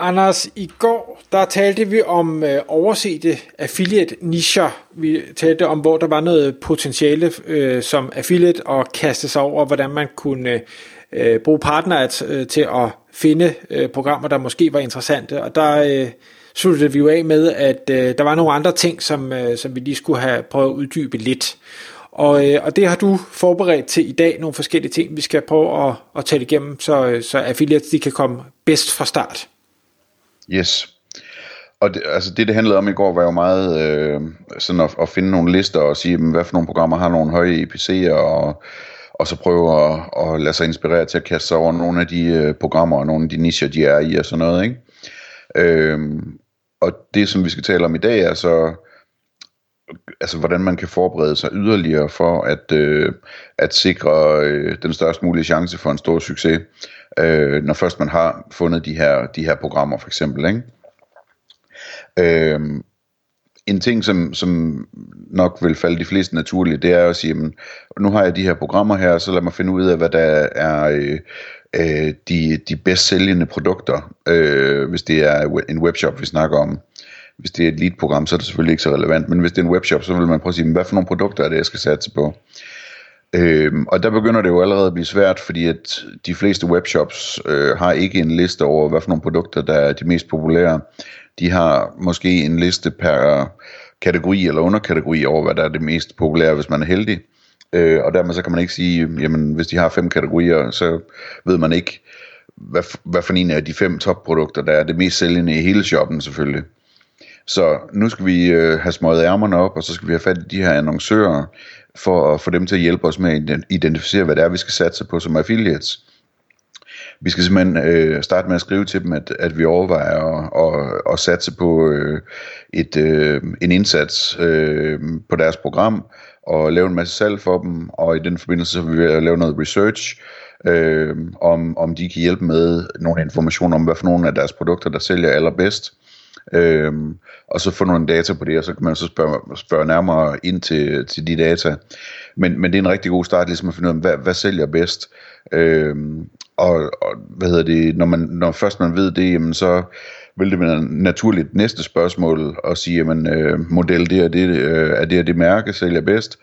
Anders, i går der talte vi om øh, oversete affiliate-nischer. Vi talte om, hvor der var noget potentiale øh, som affiliate og kaste sig over, hvordan man kunne øh, bruge partner øh, til at finde øh, programmer, der måske var interessante. Og der øh, sluttede vi jo af med, at øh, der var nogle andre ting, som, øh, som vi lige skulle have prøvet at uddybe lidt. Og, øh, og det har du forberedt til i dag, nogle forskellige ting, vi skal prøve at, at tale igennem, så, øh, så affiliates de kan komme bedst fra start. Yes. Og det, altså det, det handlede om i går, var jo meget øh, sådan at, at finde nogle lister og sige, hvad for nogle programmer har nogle høje EPC'er, og, og så prøve at, at lade sig inspirere til at kaste sig over nogle af de øh, programmer og nogle af de nischer, de er i og sådan noget. Ikke? Øh, og det, som vi skal tale om i dag, er så, altså hvordan man kan forberede sig yderligere for at, øh, at sikre øh, den størst mulige chance for en stor succes, øh, når først man har fundet de her, de her programmer for eksempel. Ikke? Øh, en ting, som, som nok vil falde de fleste naturligt, det er at sige, jamen, nu har jeg de her programmer her, så lad mig finde ud af, hvad der er øh, øh, de, de bedst sælgende produkter, øh, hvis det er en webshop, vi snakker om. Hvis det er et lead-program, så er det selvfølgelig ikke så relevant, men hvis det er en webshop, så vil man prøve at sige, hvad for nogle produkter er det, jeg skal satse på. Øhm, og der begynder det jo allerede at blive svært, fordi at de fleste webshops øh, har ikke en liste over, hvad for nogle produkter, der er de mest populære. De har måske en liste per kategori eller underkategori over, hvad der er det mest populære, hvis man er heldig. Øh, og dermed så kan man ikke sige, jamen hvis de har fem kategorier, så ved man ikke, hvad, hvad for en af de fem topprodukter, der er det mest sælgende i hele shoppen selvfølgelig. Så nu skal vi øh, have smøget ærmerne op, og så skal vi have fat i de her annoncører, for at få dem til at hjælpe os med at identificere, hvad det er, vi skal satse på som affiliates. Vi skal simpelthen øh, starte med at skrive til dem, at, at vi overvejer at, at, at satse på øh, et, øh, en indsats øh, på deres program, og lave en masse salg for dem, og i den forbindelse så vil vi lave noget research, øh, om, om de kan hjælpe med nogle informationer om, hvad for nogle af deres produkter, der sælger allerbedst. Øhm, og så få nogle data på det, og så kan man så spørge, spørge nærmere ind til, til de data. Men, men det er en rigtig god start, ligesom at finde ud af, hvad, hvad sælger bedst. Øhm, og, og hvad hedder det, når, man, når først man ved det, jamen så vil det være naturligt næste spørgsmål at sige, jamen øh, model det og det, øh, er det og det mærke sælger bedst.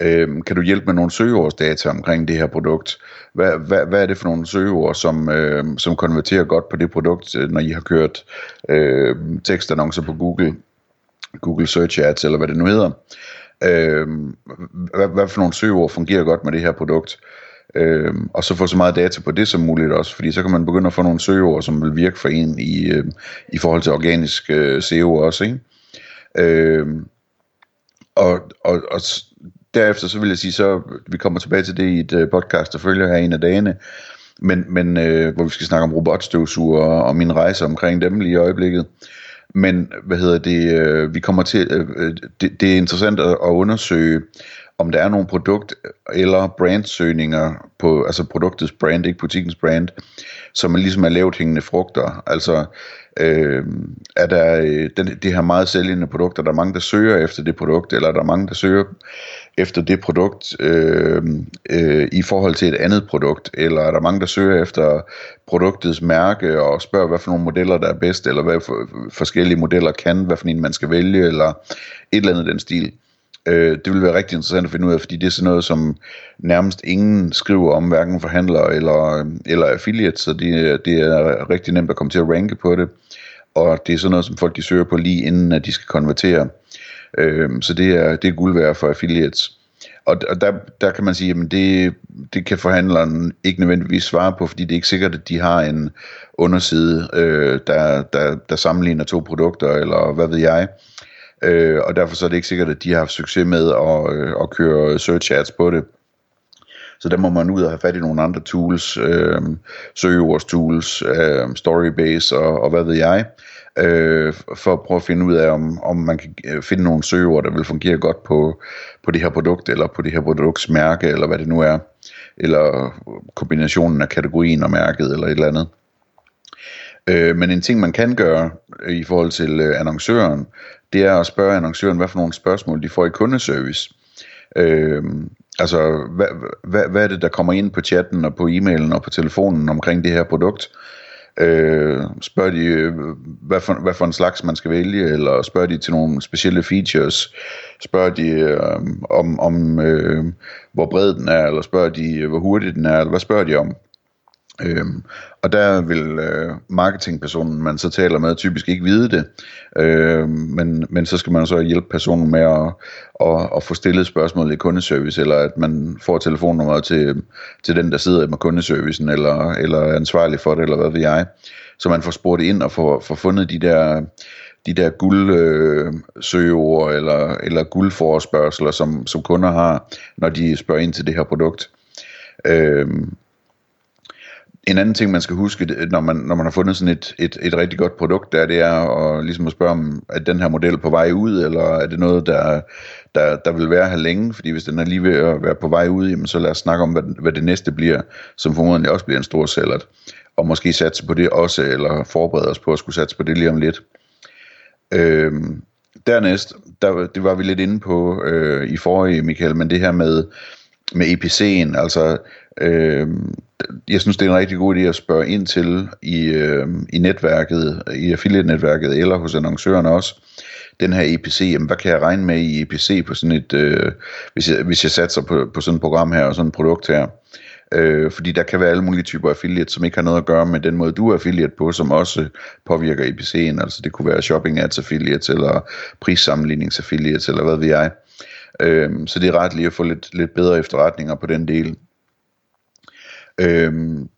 Øh, kan du hjælpe med nogle søgeordsdata omkring det her produkt? Hvad, hvad, hvad er det for nogle søgeord, som, øh, som konverterer godt på det produkt, øh, når I har kørt øh, tekstannoncer på Google, Google Search Ads, eller hvad det nu hedder? Øh, hvad, hvad for nogle søgeord fungerer godt med det her produkt? Øh, og så få så meget data på det som muligt også, fordi så kan man begynde at få nogle søgeord, som vil virke for en i, øh, i forhold til organisk øh, SEO også, ikke? Øh, og, og, og derefter så vil jeg sige, så vi kommer tilbage til det i et øh, podcast, der følger her en af dagene, men, men øh, hvor vi skal snakke om robotstøvsuger og, og min rejse omkring dem lige i øjeblikket. Men hvad hedder det, øh, vi kommer til, øh, øh det, det er interessant at, at undersøge, om der er nogle produkt- eller brandsøgninger på, altså produktets brand, ikke butikkens brand, som er ligesom er lavt hængende frugter. Altså, øh, er der øh, den, det her meget sælgende produkter, der er mange, der søger efter det produkt, eller er der mange, der søger efter det produkt øh, øh, i forhold til et andet produkt, eller er der mange, der søger efter produktets mærke og spørger, hvad for nogle modeller, der er bedst, eller hvad for, forskellige modeller kan, hvad for en man skal vælge, eller et eller andet den stil. Øh, det vil være rigtig interessant at finde ud af, fordi det er sådan noget, som nærmest ingen skriver om, hverken forhandlere eller, eller affiliates, så det, det er rigtig nemt at komme til at ranke på det, og det er sådan noget, som folk de søger på lige inden, at de skal konvertere. Øh, så det er, det er guld værd for affiliates. Og, og der, der kan man sige, at det, det kan forhandleren ikke nødvendigvis svare på, fordi det er ikke sikkert, at de har en underside, øh, der, der, der sammenligner to produkter, eller hvad ved jeg. Øh, øh, og derfor så er det ikke sikkert, at de har haft succes med at, øh, at køre search ads på det. Så der må man ud og have fat i nogle andre tools, øh, søgeordstools, øh, Storybase og, og hvad ved jeg. øh, for at prøve at finde ud af, om, om man kan øh, finde nogle søgeord, der vil fungere godt på, på det her produkt, eller på det her produkts mærke, eller hvad det nu er, eller kombinationen af kategorien og mærket, eller et eller andet. Øh, men en ting, man kan gøre øh, i forhold til øh, annoncøren, det er at spørge annoncøren, hvad for nogle spørgsmål de får i kundeservice. Øh, altså, hvad, hvad, hvad er det, der kommer ind på chatten og på e-mailen og på telefonen omkring det her produkt? Øh, spørger de, øh, hvad for, hvad for en slags man skal vælge, eller spørger de til nogle specielle features? Spørger de øh, om, om øh, hvor bred den er, eller spørger de, øh, hvor hurtig den er, eller hvad spørger de om? Øhm, og der vil øh, marketingpersonen, man så taler med, typisk ikke vide det, øhm, men, men så skal man så hjælpe personen med at, at, at få stillet spørgsmål i kundeservice, eller at man får telefonnummeret til, til den, der sidder med kundeservicen, eller, eller er ansvarlig for det, eller hvad ved jeg. Så man får spurgt ind og får, får fundet de der de der guldsøgeord øh, eller, eller guldforespørgseler, som, som kunder har, når de spørger ind til det her produkt. Øhm, en anden ting, man skal huske, når man, når man har fundet sådan et, et, et rigtig godt produkt, der, det er at, ligesom at spørge om, er den her model på vej ud, eller er det noget, der, der, der vil være her længe? Fordi hvis den er lige ved at være på vej ud, jamen, så lad os snakke om, hvad, hvad det næste bliver, som formodentlig også bliver en stor sælger. Og måske satse på det også, eller forberede os på at skulle satse på det lige om lidt. Øhm, dernæst, der, det var vi lidt inde på øh, i forrige, Michael, men det her med, med EPC'en, altså øh, jeg synes, det er en rigtig god idé at spørge ind til i, øh, i netværket, i affiliate-netværket, eller hos annoncørerne også, den her EPC, jamen, hvad kan jeg regne med i EPC på sådan et, øh, hvis, jeg, hvis jeg satser på, på sådan et program her, og sådan et produkt her. Øh, fordi der kan være alle mulige typer affiliate, som ikke har noget at gøre med den måde, du er affiliate på, som også påvirker EPC'en. Altså det kunne være shopping ads affiliates, eller prissammenligningsaffiliates, eller hvad ved jeg. Øh, så det er ret lige at få lidt, lidt bedre efterretninger på den del. Øhm,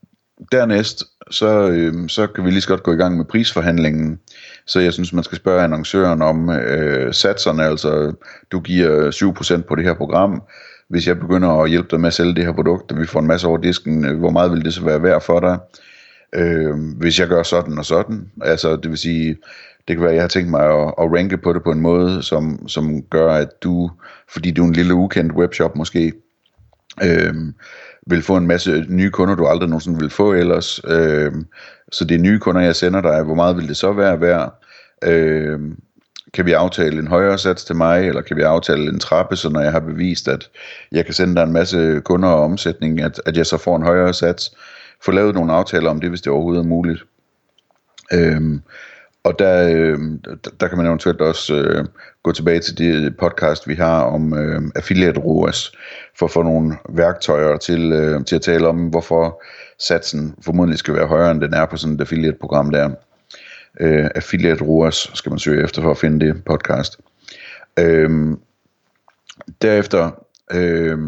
dernæst, så, øhm, så kan vi lige så godt gå i gang med prisforhandlingen. Så jeg synes, man skal spørge annoncøren om øh, satserne, altså du giver 7% på det her program. Hvis jeg begynder at hjælpe dig med at sælge det her produkt, og vi får en masse over disken, øh, hvor meget vil det så være værd for dig? Øh, hvis jeg gør sådan og sådan, altså det vil sige, det kan være, at jeg har tænkt mig at, at ranke på det på en måde, som, som gør, at du, fordi du er en lille ukendt webshop måske, øh, vil få en masse nye kunder, du aldrig nogensinde vil få ellers. Øh, så det er nye kunder, jeg sender dig. Hvor meget vil det så være værd? Øh, kan vi aftale en højere sats til mig, eller kan vi aftale en trappe, så når jeg har bevist, at jeg kan sende dig en masse kunder og omsætning, at, at jeg så får en højere sats. Få lavet nogle aftaler om det, hvis det overhovedet er muligt. Øh, og der, øh, der kan man eventuelt også øh, gå tilbage til det podcast, vi har om øh, affiliate ROAS, for at få nogle værktøjer til, øh, til at tale om, hvorfor satsen formodentlig skal være højere, end den er på sådan et affiliate-program der. Øh, affiliate ROAS skal man søge efter for at finde det podcast. Øh, derefter øh,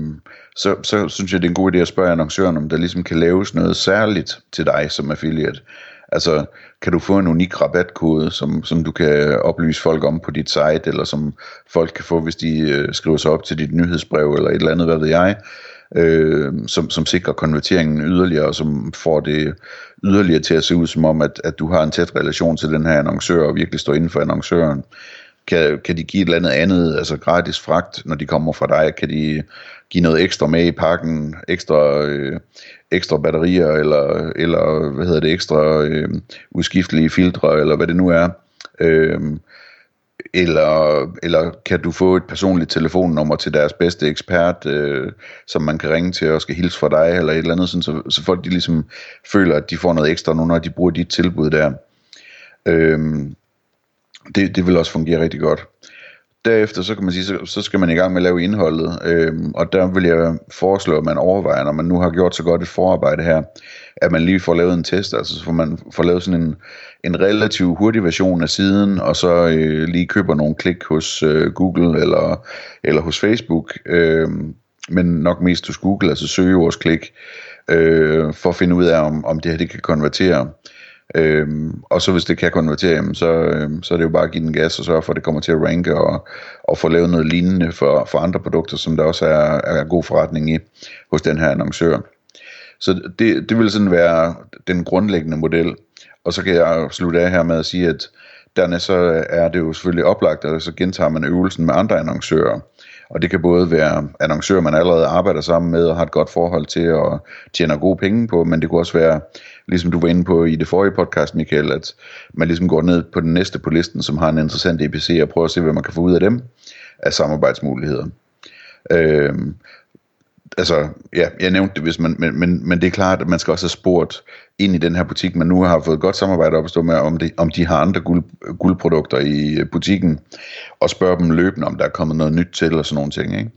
så, så synes jeg, det er en god idé at spørge annoncøren, om der ligesom kan laves noget særligt til dig som affiliate. Altså, kan du få en unik rabatkode, som, som du kan oplyse folk om på dit site, eller som folk kan få, hvis de øh, skriver sig op til dit nyhedsbrev, eller et eller andet, hvad ved jeg, øh, som, som sikrer konverteringen yderligere, og som får det yderligere til at se ud som om, at, at du har en tæt relation til den her annoncør, og virkelig står inden for annoncøren. Kan, kan de give et eller andet andet, altså gratis fragt, når de kommer fra dig? Kan de give noget ekstra med i pakken, ekstra, øh, ekstra batterier, eller, eller hvad hedder det, ekstra øh, udskiftelige filtre, eller hvad det nu er. Øh, eller, eller kan du få et personligt telefonnummer til deres bedste ekspert, øh, som man kan ringe til og skal hilse fra dig, eller et eller andet, sådan, så, så folk de ligesom føler, at de får noget ekstra nu, når de bruger dit tilbud der. Øh, det, det vil også fungere rigtig godt. Derefter, så kan man sige, så, så skal man i gang med at lave indholdet, øhm, og der vil jeg foreslå, at man overvejer, når man nu har gjort så godt et forarbejde her, at man lige får lavet en test, altså så får man får lavet sådan en, en relativt hurtig version af siden, og så øh, lige køber nogle klik hos øh, Google eller, eller hos Facebook, øh, men nok mest hos Google, altså søgeordsklik, øh, for at finde ud af, om, om det her det kan konvertere. Øhm, og så hvis det kan konvertere, jamen, så, øhm, så er det jo bare at give den gas og sørge for, at det kommer til at ranke og, og få lavet noget lignende for, for andre produkter, som der også er, er god forretning i hos den her annoncør. Så det, det vil sådan være den grundlæggende model. Og så kan jeg slutte af her med at sige, at dernæst så er det jo selvfølgelig oplagt, at så gentager man øvelsen med andre annoncører. Og det kan både være annoncører, man allerede arbejder sammen med og har et godt forhold til og tjener gode penge på, men det kunne også være, ligesom du var inde på i det forrige podcast, Michael, at man ligesom går ned på den næste på listen, som har en interessant EPC, og prøver at se, hvad man kan få ud af dem af samarbejdsmuligheder. Øh, altså, ja, jeg nævnte det, hvis man, men, men, men det er klart, at man skal også have spurgt ind i den her butik, man nu har fået godt samarbejde op at stå med, om, det, om de har andre guld, guldprodukter i butikken, og spørge dem løbende, om der er kommet noget nyt til, og sådan nogle ting, ikke?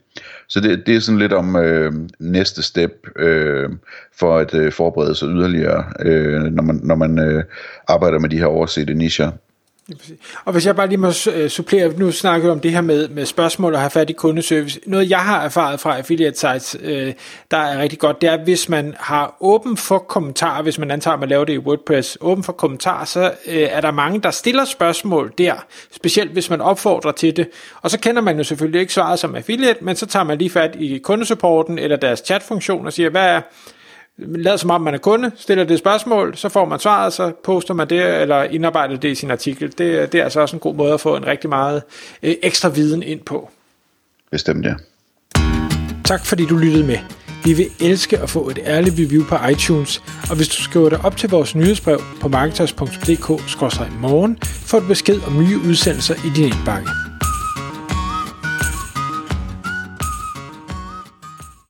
Så det, det er sådan lidt om øh, næste step øh, for at øh, forberede sig yderligere, øh, når man, når man øh, arbejder med de her oversete nischer. Og hvis jeg bare lige må øh, supplere, nu snakker vi om det her med, med spørgsmål og have fat i kundeservice. Noget jeg har erfaret fra affiliate sites, øh, der er rigtig godt, det er, hvis man har åben for kommentarer, hvis man antager, at man laver det i WordPress, åben for kommentarer, så øh, er der mange, der stiller spørgsmål der, specielt hvis man opfordrer til det. Og så kender man jo selvfølgelig ikke svaret som affiliate, men så tager man lige fat i kundesupporten eller deres chatfunktion og siger, hvad er Lad som om man er kunde, stiller det spørgsmål, så får man svaret, så poster man det, eller indarbejder det i sin artikel. Det, det er altså også en god måde at få en rigtig meget øh, ekstra viden ind på. Bestemt, ja. Tak fordi du lyttede med. Vi vil elske at få et ærligt review på iTunes, og hvis du skriver dig op til vores nyhedsbrev på marketers.dk-morgen, får du besked om nye udsendelser i din indbakke.